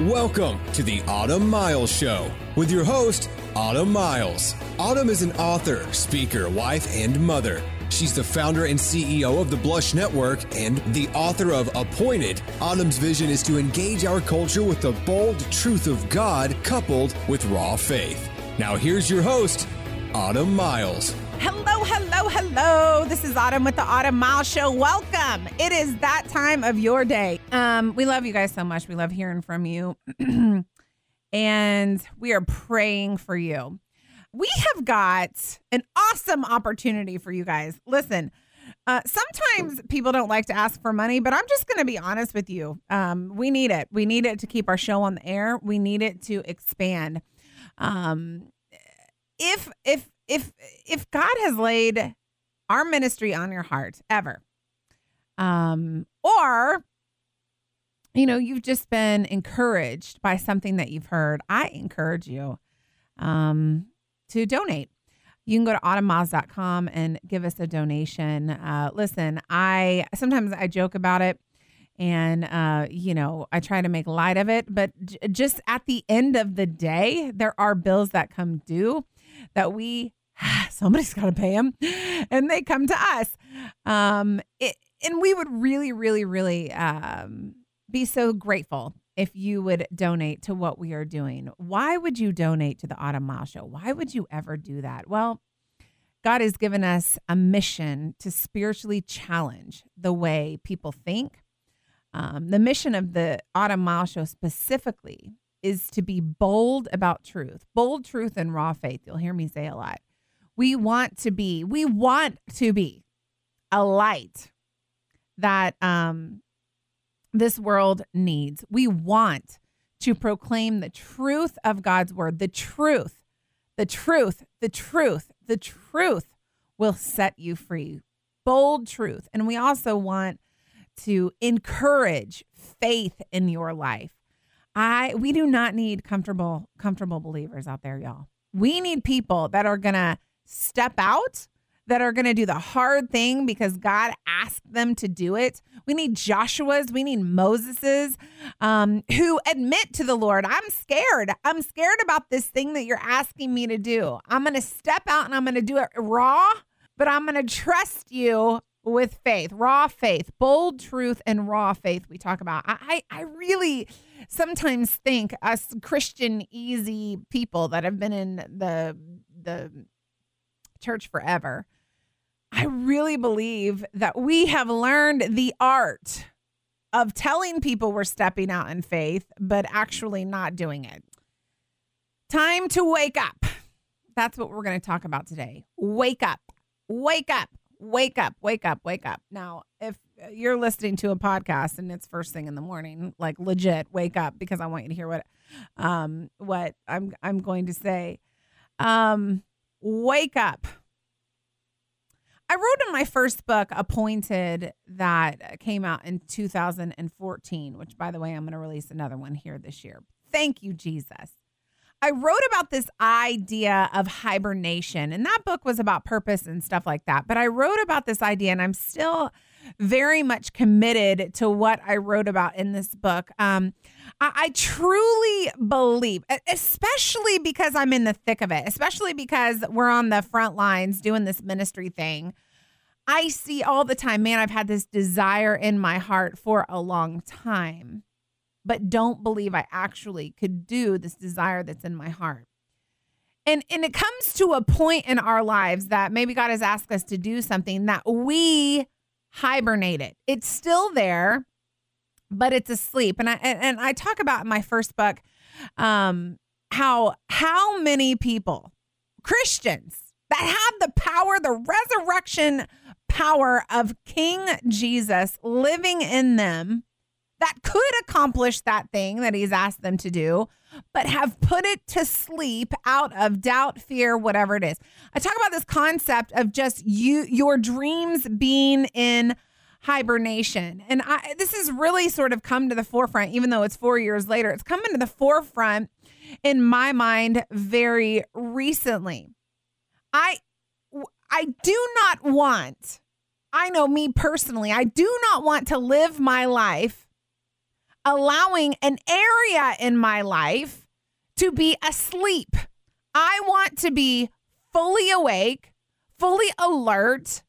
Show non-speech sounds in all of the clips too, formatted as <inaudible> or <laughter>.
Welcome to the Autumn Miles Show with your host, Autumn Miles. Autumn is an author, speaker, wife, and mother. She's the founder and CEO of the Blush Network and the author of Appointed. Autumn's vision is to engage our culture with the bold truth of God coupled with raw faith. Now, here's your host, Autumn Miles. Hello, hello, hello. This is Autumn with the Autumn Miles Show. Welcome. It is that time of your day. Um, we love you guys so much. We love hearing from you. <clears throat> and we are praying for you. We have got an awesome opportunity for you guys. Listen, uh, sometimes people don't like to ask for money, but I'm just going to be honest with you. Um, we need it. We need it to keep our show on the air. We need it to expand. Um, if if if if God has laid our ministry on your heart ever, um, or you know you've just been encouraged by something that you've heard, I encourage you um, to donate. You can go to autumnmiles.com and give us a donation. Uh, listen, I sometimes I joke about it and uh, you know i try to make light of it but j- just at the end of the day there are bills that come due that we <sighs> somebody's got to pay them and they come to us. Um it, and we would really really really um be so grateful if you would donate to what we are doing. Why would you donate to the autumn miles show? Why would you ever do that? Well god has given us a mission to spiritually challenge the way people think. Um, the mission of the autumn miles show specifically is to be bold about truth, bold truth and raw faith. You'll hear me say a lot. We want to be, we want to be a light that um, this world needs. We want to proclaim the truth of God's word, the truth, the truth, the truth, the truth will set you free. Bold truth. And we also want to encourage faith in your life. I we do not need comfortable comfortable believers out there, y'all. We need people that are going to step out, that are going to do the hard thing because God asked them to do it. We need Joshua's, we need Moses's um, who admit to the Lord, I'm scared. I'm scared about this thing that you're asking me to do. I'm going to step out and I'm going to do it raw, but I'm going to trust you with faith, raw faith, bold truth, and raw faith. We talk about. I, I really sometimes think us Christianese people that have been in the the church forever. I really believe that we have learned the art of telling people we're stepping out in faith, but actually not doing it. Time to wake up. That's what we're going to talk about today. Wake up. Wake up wake up, wake up, wake up. Now, if you're listening to a podcast and it's first thing in the morning, like legit, wake up because I want you to hear what um what I'm I'm going to say. Um wake up. I wrote in my first book, Appointed, that came out in 2014, which by the way, I'm going to release another one here this year. Thank you, Jesus. I wrote about this idea of hibernation, and that book was about purpose and stuff like that. But I wrote about this idea, and I'm still very much committed to what I wrote about in this book. Um, I, I truly believe, especially because I'm in the thick of it, especially because we're on the front lines doing this ministry thing. I see all the time, man, I've had this desire in my heart for a long time but don't believe I actually could do this desire that's in my heart. And and it comes to a point in our lives that maybe God has asked us to do something that we hibernate it. It's still there, but it's asleep. And I and, and I talk about in my first book um how how many people, Christians, that have the power, the resurrection power of King Jesus living in them that could accomplish that thing that he's asked them to do, but have put it to sleep out of doubt, fear, whatever it is. I talk about this concept of just you your dreams being in hibernation. And I this has really sort of come to the forefront even though it's 4 years later. It's come to the forefront in my mind very recently. I I do not want I know me personally, I do not want to live my life allowing an area in my life to be asleep. I want to be fully awake, fully alert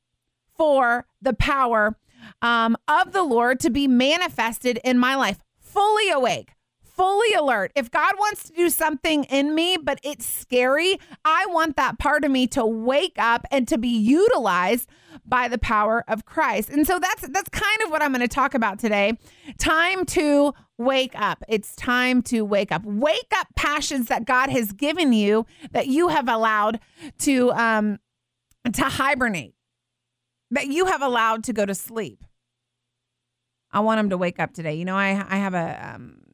for the power um, of the Lord to be manifested in my life, fully awake fully alert. If God wants to do something in me, but it's scary, I want that part of me to wake up and to be utilized by the power of Christ. And so that's that's kind of what I'm going to talk about today. Time to wake up. It's time to wake up. Wake up passions that God has given you that you have allowed to um to hibernate. That you have allowed to go to sleep. I want them to wake up today. You know, I I have a um,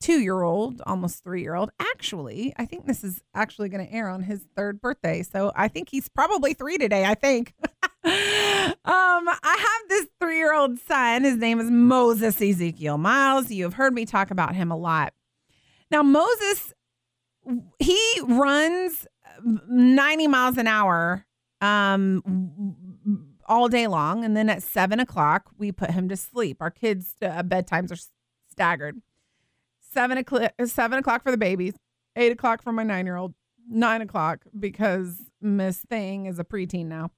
two year old, almost three year old. Actually, I think this is actually going to air on his third birthday. So I think he's probably three today, I think. <laughs> um, I have this three year old son. His name is Moses Ezekiel Miles. You have heard me talk about him a lot. Now, Moses, he runs 90 miles an hour um, all day long. And then at seven o'clock, we put him to sleep. Our kids' uh, bedtimes are staggered seven o'clock, seven o'clock for the babies, eight o'clock for my nine year old, nine o'clock because Miss Thing is a preteen now.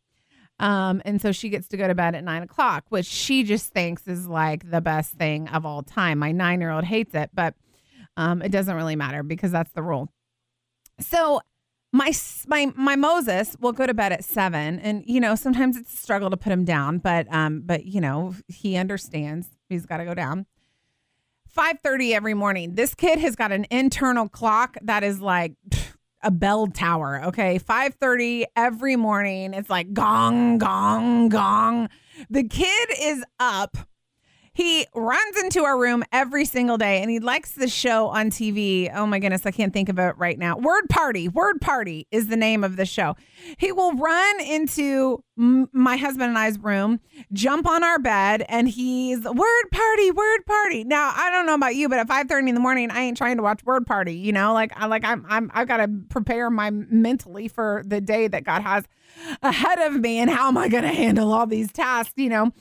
Um, and so she gets to go to bed at nine o'clock, which she just thinks is like the best thing of all time. My nine year old hates it, but um, it doesn't really matter because that's the rule. So my my my Moses will go to bed at seven, and you know sometimes it's a struggle to put him down, but um, but you know he understands he's got to go down. 5:30 every morning. This kid has got an internal clock that is like a bell tower, okay? 5:30 every morning. It's like gong gong gong. The kid is up he runs into our room every single day and he likes the show on TV. Oh my goodness, I can't think of it right now. Word Party. Word Party is the name of the show. He will run into my husband and I's room, jump on our bed, and he's Word Party, Word Party. Now, I don't know about you, but at 5:30 in the morning, I ain't trying to watch Word Party, you know? Like I like I'm I'm I've got to prepare my mentally for the day that God has ahead of me and how am I going to handle all these tasks, you know?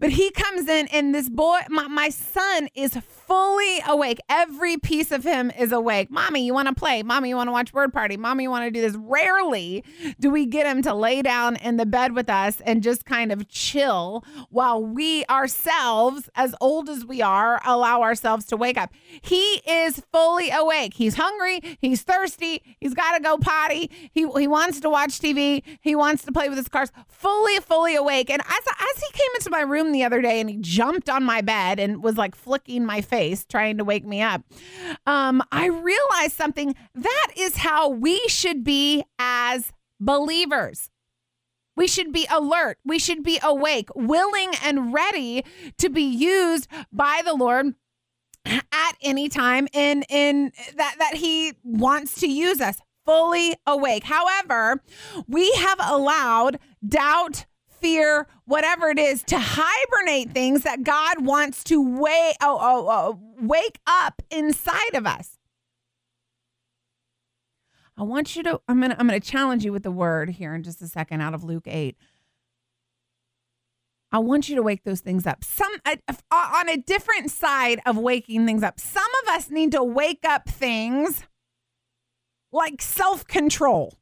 But he comes in, and this boy, my, my son, is fully awake. Every piece of him is awake. Mommy, you want to play? Mommy, you want to watch Word Party? Mommy, you want to do this? Rarely do we get him to lay down in the bed with us and just kind of chill while we ourselves, as old as we are, allow ourselves to wake up. He is fully awake. He's hungry. He's thirsty. He's got to go potty. He, he wants to watch TV. He wants to play with his cars. Fully, fully awake. And as, as he came into my room the other day and he jumped on my bed and was like flicking my face, trying to wake me up. Um, I realized something. That is how we should be as believers. We should be alert. We should be awake, willing and ready to be used by the Lord at any time in in that that he wants to use us fully awake. However, we have allowed doubt, fear, whatever it is, to hibernate things that God wants to wake, oh, oh, oh, wake up inside of us. I want you to, I'm going to, I'm going to challenge you with the word here in just a second out of Luke 8. I want you to wake those things up. Some uh, on a different side of waking things up. Some of us need to wake up things like self-control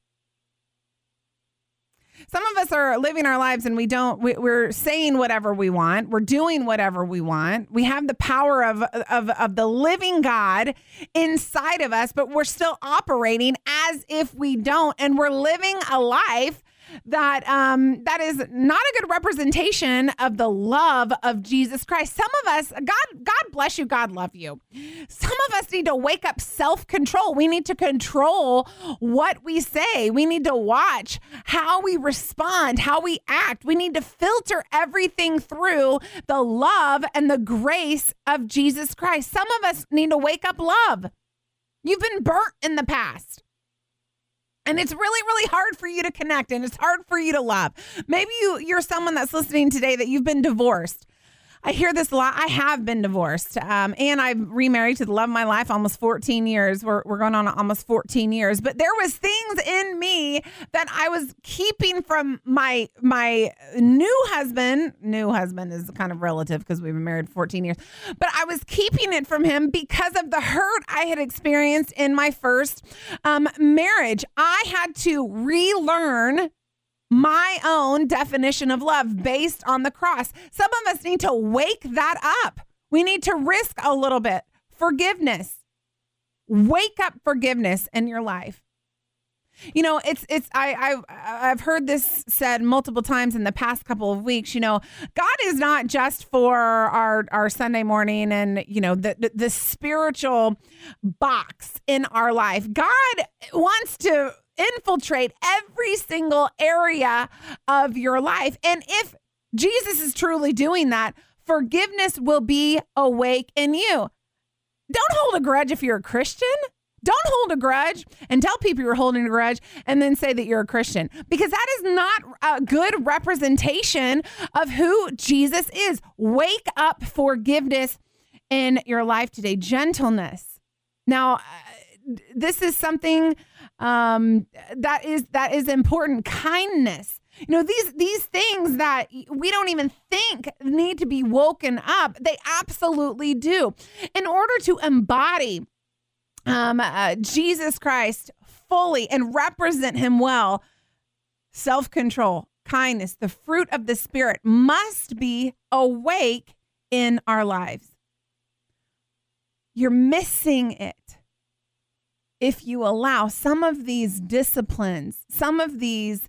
some of us are living our lives and we don't we, are saying whatever we want. We're doing whatever we want. We have the power of, of of the living god inside of us but we're still operating as if we don't. And we're living a life that um, that is not a good representation of the love of Jesus Christ. Some of us, God, God bless you, God love you. Some of us need to wake up self-control. We need to control what we say. We need to watch how we respond, how we act. We need to filter everything through the love and the grace of Jesus Christ. Some of us need to wake up love. You've been burnt in the past. And it's really, really hard for you to connect and it's hard for you to love. Maybe you, you're someone that's listening today that you've been divorced. I hear this a lot. I have been divorced, um, and I've remarried to the love of my life almost 14 years. We're, we're going on almost 14 years, but there was things in me that I was keeping from my my new husband. New husband is kind of relative because we've been married 14 years, but I was keeping it from him because of the hurt I had experienced in my first um, marriage. I had to relearn my own definition of love based on the cross. Some of us need to wake that up. We need to risk a little bit. Forgiveness. Wake up forgiveness in your life. You know, it's it's I I I've heard this said multiple times in the past couple of weeks. You know, God is not just for our our Sunday morning and you know the the, the spiritual box in our life. God wants to infiltrate every single area of your life. And if Jesus is truly doing that, forgiveness will be awake in you. Don't hold a grudge if you're a Christian. Don't hold a grudge and tell people you're holding a grudge and then say that you're a Christian because that is not a good representation of who Jesus is. Wake up forgiveness in your life today, gentleness. Now, uh, this is something um, that is that is important. Kindness. You know these these things that we don't even think need to be woken up. They absolutely do. In order to embody um, uh, Jesus Christ fully and represent Him well, self control, kindness, the fruit of the Spirit must be awake in our lives. You're missing it if you allow some of these disciplines, some of these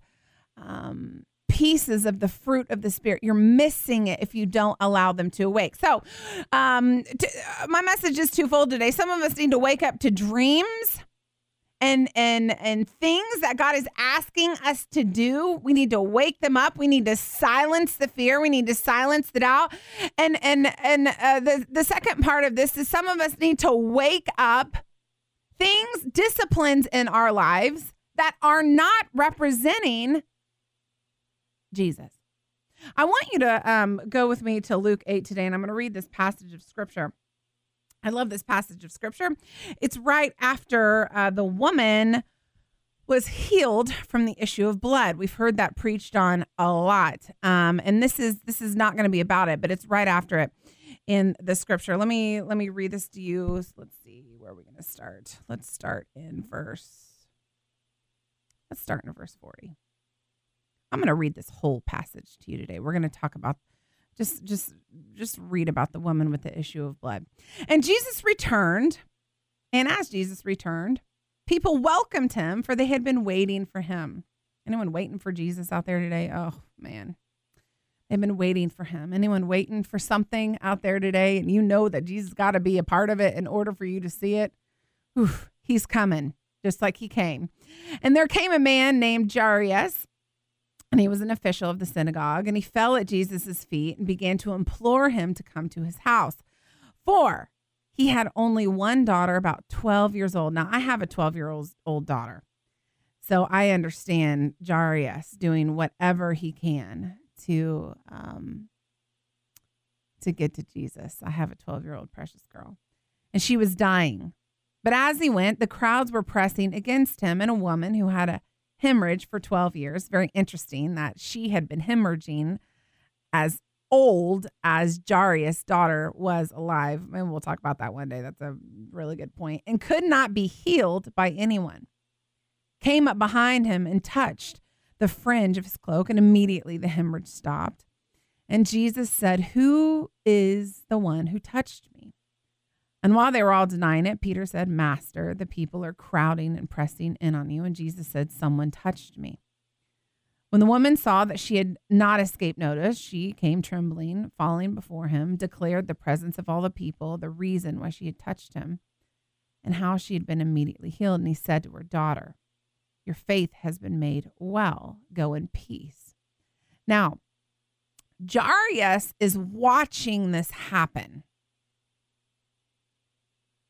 um, pieces of the fruit of the spirit you're missing it if you don't allow them to awake so um, t- my message is twofold today some of us need to wake up to dreams and and and things that God is asking us to do. We need to wake them up. We need to silence the fear. We need to silence the doubt. And and and uh, the the second part of this is some of us need to wake up things, disciplines in our lives that are not representing Jesus. I want you to um, go with me to Luke 8 today, and I'm going to read this passage of scripture. I love this passage of scripture. It's right after uh, the woman was healed from the issue of blood. We've heard that preached on a lot, um, and this is this is not going to be about it, but it's right after it in the scripture. Let me let me read this to you. Let's see where are we going to start. Let's start in verse. Let's start in verse forty. I'm going to read this whole passage to you today. We're going to talk about just just just read about the woman with the issue of blood. And Jesus returned, and as Jesus returned, people welcomed him for they had been waiting for him. Anyone waiting for Jesus out there today? Oh, man. They've been waiting for him. Anyone waiting for something out there today and you know that Jesus got to be a part of it in order for you to see it? Oof, he's coming just like he came. And there came a man named Jairus, and he was an official of the synagogue, and he fell at Jesus' feet and began to implore him to come to his house. For he had only one daughter, about 12 years old. Now, I have a 12 year old daughter. So I understand Jairus doing whatever he can to um, to get to Jesus. I have a 12 year old precious girl, and she was dying. But as he went, the crowds were pressing against him, and a woman who had a hemorrhage for 12 years. Very interesting that she had been hemorrhaging as old as Jairus' daughter was alive. And we'll talk about that one day. That's a really good point. And could not be healed by anyone. Came up behind him and touched the fringe of his cloak, and immediately the hemorrhage stopped. And Jesus said, Who is the one who touched me? And while they were all denying it, Peter said, Master, the people are crowding and pressing in on you. And Jesus said, Someone touched me. When the woman saw that she had not escaped notice, she came trembling, falling before him, declared the presence of all the people, the reason why she had touched him, and how she had been immediately healed. And he said to her, Daughter, your faith has been made well. Go in peace. Now, Jairus is watching this happen.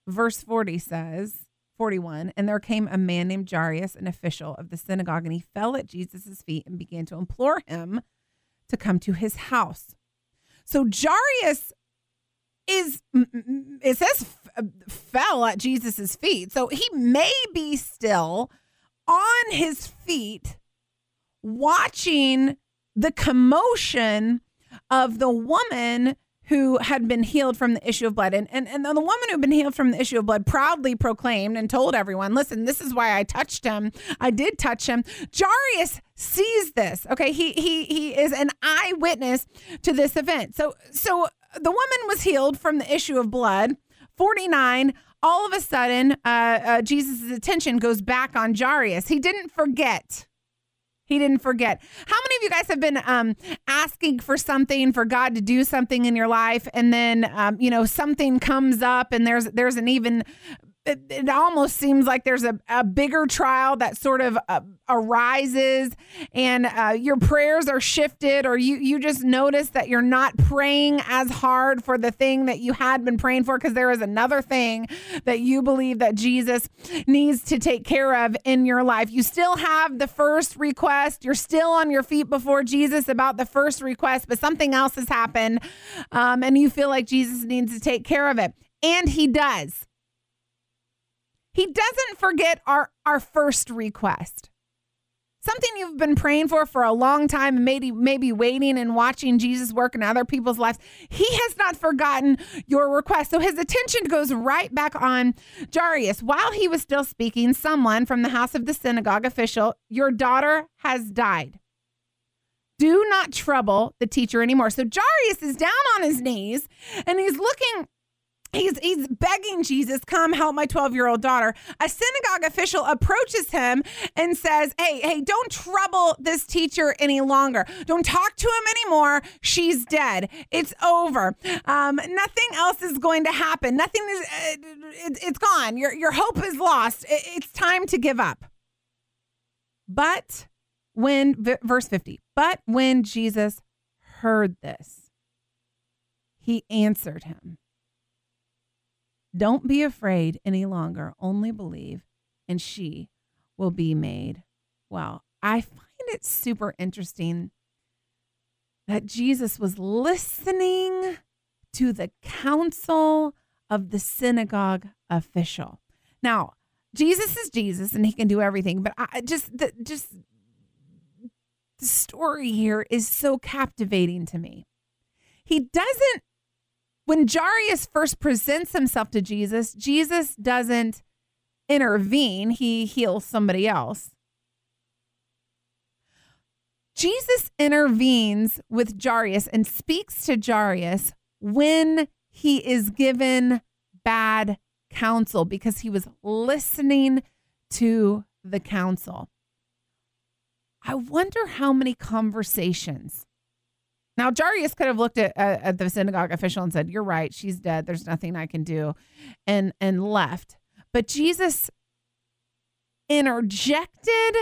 Verse 40 says, 41, and there came a man named Jairus, an official of the synagogue, and he fell at Jesus' feet and began to implore him to come to his house. So Jairus is it says f- uh, fell at Jesus's feet. So he may be still on his feet watching the commotion of the woman who had been healed from the issue of blood. And, and, and the woman who had been healed from the issue of blood proudly proclaimed and told everyone, listen, this is why I touched him. I did touch him. Jairus sees this. Okay. He, he, he is an eyewitness to this event. So, so the woman was healed from the issue of blood. 49 all of a sudden, uh, uh, Jesus' attention goes back on Jairus. He didn't forget. He didn't forget. How many of you guys have been um, asking for something for God to do something in your life, and then um, you know something comes up, and there's there's an even it, it almost seems like there's a, a bigger trial that sort of uh, arises and uh, your prayers are shifted or you you just notice that you're not praying as hard for the thing that you had been praying for because there is another thing that you believe that Jesus needs to take care of in your life. You still have the first request. You're still on your feet before Jesus about the first request, but something else has happened um, and you feel like Jesus needs to take care of it. And he does. He doesn't forget our, our first request. Something you've been praying for for a long time and maybe, maybe waiting and watching Jesus work in other people's lives. He has not forgotten your request. So his attention goes right back on Jairus. While he was still speaking, someone from the house of the synagogue official, your daughter has died. Do not trouble the teacher anymore. So Jairus is down on his knees and he's looking He's, he's begging Jesus, come help my 12 year old daughter. A synagogue official approaches him and says, Hey, hey, don't trouble this teacher any longer. Don't talk to him anymore. She's dead. It's over. Um, nothing else is going to happen. Nothing is, uh, it, has gone. Your, your hope is lost. It, it's time to give up. But when, verse 50, but when Jesus heard this, he answered him. Don't be afraid any longer, only believe, and she will be made well. I find it super interesting that Jesus was listening to the counsel of the synagogue official. Now, Jesus is Jesus and he can do everything, but I just the just the story here is so captivating to me. He doesn't when Jairus first presents himself to Jesus, Jesus doesn't intervene, he heals somebody else. Jesus intervenes with Jairus and speaks to Jairus when he is given bad counsel because he was listening to the counsel. I wonder how many conversations now, Jairus could have looked at, uh, at the synagogue official and said, "You're right. She's dead. There's nothing I can do," and and left. But Jesus interjected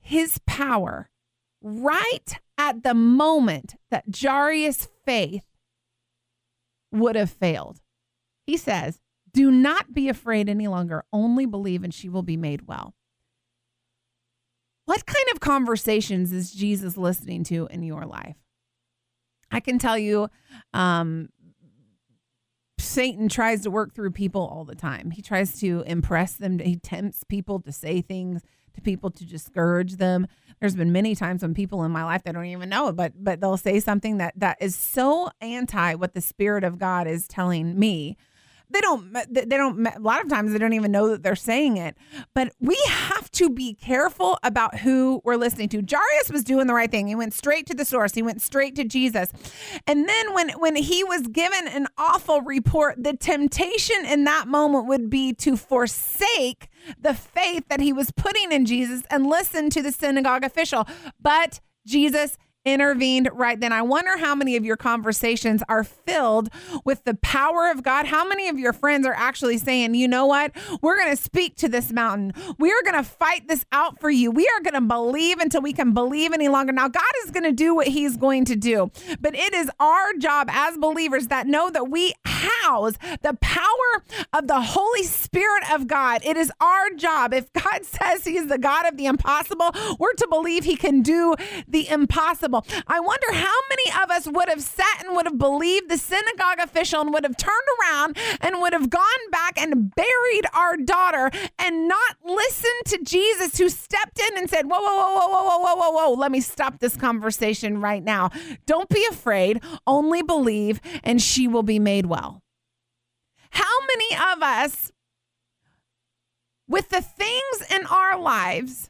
his power right at the moment that Jairus' faith would have failed. He says, "Do not be afraid any longer. Only believe, and she will be made well." What kind of conversations is Jesus listening to in your life? I can tell you, um, Satan tries to work through people all the time. He tries to impress them. He tempts people to say things to people to discourage them. There's been many times when people in my life that don't even know it, but but they'll say something that that is so anti what the Spirit of God is telling me they don't they don't a lot of times they don't even know that they're saying it. But we have to be careful about who we're listening to. Jairus was doing the right thing. He went straight to the source. He went straight to Jesus. And then when when he was given an awful report the temptation in that moment would be to forsake the faith that he was putting in Jesus and listen to the synagogue official. But Jesus intervened right then. I wonder how many of your conversations are filled with the power of God. How many of your friends are actually saying, you know what? We're going to speak to this mountain. We are going to fight this out for you. We are going to believe until we can believe any longer. Now, God is going to do what He's going to do, but it is our job as believers that know that we house the power of the Holy Spirit of God. It is our job. If God <laughs> says He's the God of the impossible, we're to believe He can do the impossible I wonder how many of us would have sat and would have believed the synagogue official and would have turned around and would have gone back and buried our daughter and not listened to Jesus who stepped in and said, Whoa, whoa, whoa, whoa, whoa, whoa, whoa, whoa, let me stop this conversation right now. Don't be afraid, only believe, and she will be made well. How many of us, with the things in our lives,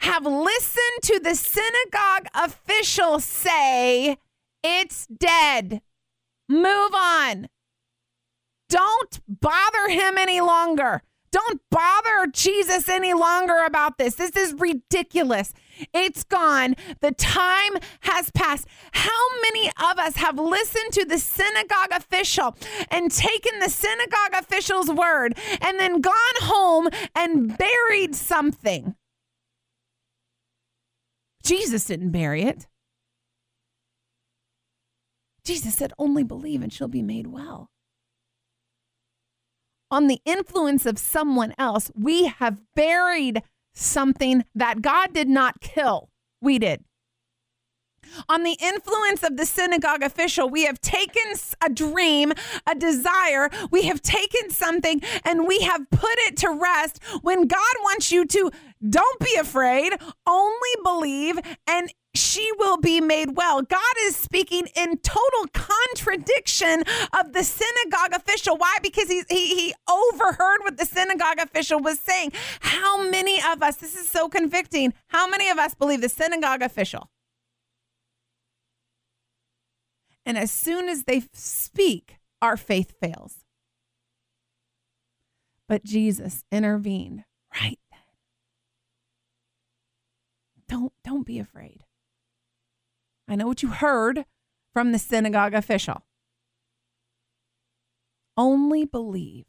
have listened to the synagogue official say, It's dead. Move on. Don't bother him any longer. Don't bother Jesus any longer about this. This is ridiculous. It's gone. The time has passed. How many of us have listened to the synagogue official and taken the synagogue official's word and then gone home and buried something? Jesus didn't bury it. Jesus said, only believe and she'll be made well. On the influence of someone else, we have buried something that God did not kill. We did. On the influence of the synagogue official, we have taken a dream, a desire, we have taken something and we have put it to rest when God wants you to don't be afraid, only believe, and she will be made well. God is speaking in total contradiction of the synagogue official. Why? Because he, he, he overheard what the synagogue official was saying. How many of us, this is so convicting, how many of us believe the synagogue official? And as soon as they speak, our faith fails. But Jesus intervened right then. Don't, don't be afraid. I know what you heard from the synagogue official. Only believe,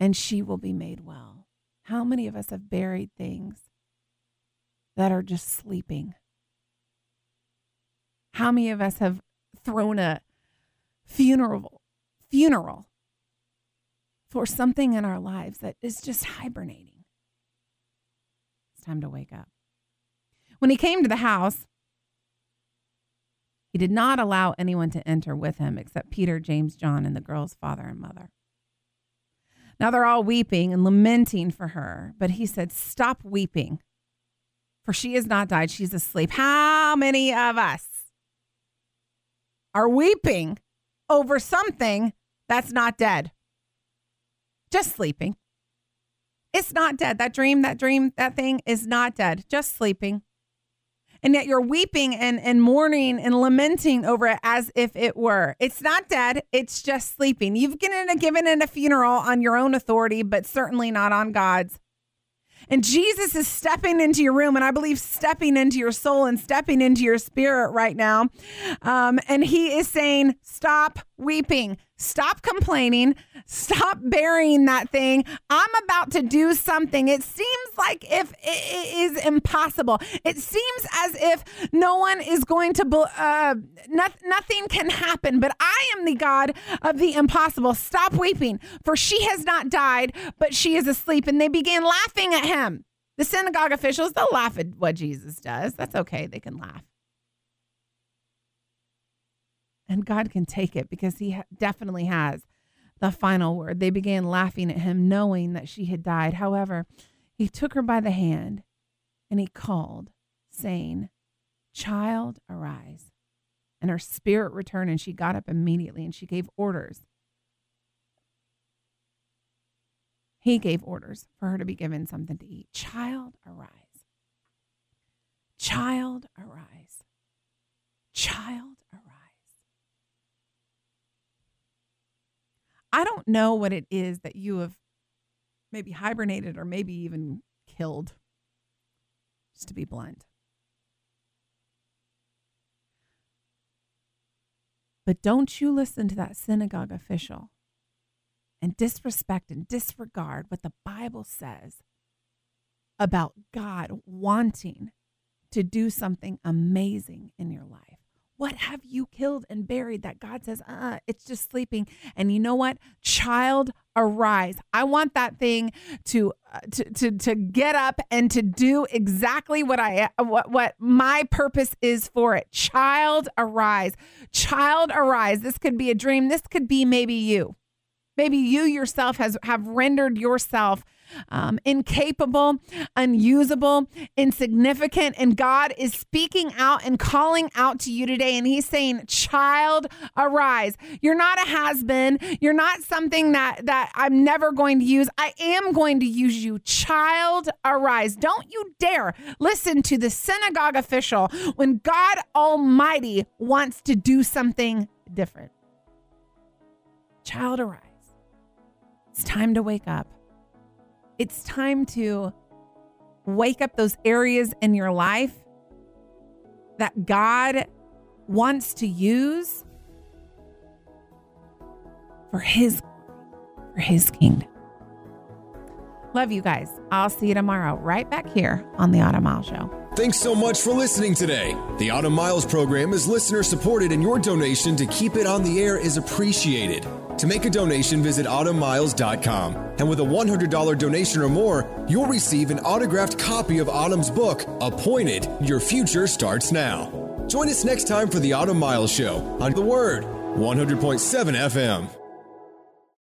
and she will be made well. How many of us have buried things that are just sleeping? How many of us have thrown a funeral funeral for something in our lives that is just hibernating? It's time to wake up. When he came to the house, he did not allow anyone to enter with him except Peter, James, John, and the girl's father and mother. Now they're all weeping and lamenting for her, but he said, Stop weeping, for she has not died. She's asleep. How many of us are weeping over something that's not dead? Just sleeping. It's not dead. That dream, that dream, that thing is not dead. Just sleeping and yet you're weeping and, and mourning and lamenting over it as if it were. It's not dead, it's just sleeping. You've given, a, given it a funeral on your own authority, but certainly not on God's. And Jesus is stepping into your room, and I believe stepping into your soul and stepping into your spirit right now. Um, and he is saying, Stop weeping. Stop complaining. Stop burying that thing. I'm about to do something. It seems like if it is impossible. It seems as if no one is going to, uh, nothing can happen. But I am the God of the impossible. Stop weeping, for she has not died, but she is asleep. And they began laughing at him. The synagogue officials, they'll laugh at what Jesus does. That's okay. They can laugh. And God can take it because He definitely has the final word. They began laughing at him, knowing that she had died. However, he took her by the hand and he called, saying, Child, arise. And her spirit returned, and she got up immediately and she gave orders. He gave orders for her to be given something to eat. Child, arise. Child, arise. Child, I don't know what it is that you have maybe hibernated or maybe even killed, just to be blunt. But don't you listen to that synagogue official and disrespect and disregard what the Bible says about God wanting to do something amazing in your life. What have you killed and buried that God says, uh, it's just sleeping? And you know what? Child, arise. I want that thing to uh, to to to get up and to do exactly what I what what my purpose is for it. Child arise. Child arise. This could be a dream. This could be maybe you. Maybe you yourself has have rendered yourself um, incapable, unusable, insignificant. And God is speaking out and calling out to you today. And He's saying, Child, arise. You're not a has been. You're not something that, that I'm never going to use. I am going to use you. Child, arise. Don't you dare listen to the synagogue official when God Almighty wants to do something different. Child, arise. It's time to wake up. It's time to wake up those areas in your life that God wants to use for his for his kingdom. Love you guys. I'll see you tomorrow right back here on the Autumn Miles Show. Thanks so much for listening today. The Autumn Miles program is listener supported, and your donation to keep it on the air is appreciated. To make a donation, visit autumnmiles.com. And with a $100 donation or more, you'll receive an autographed copy of Autumn's book, Appointed Your Future Starts Now. Join us next time for the Autumn Miles Show on The Word, 100.7 FM.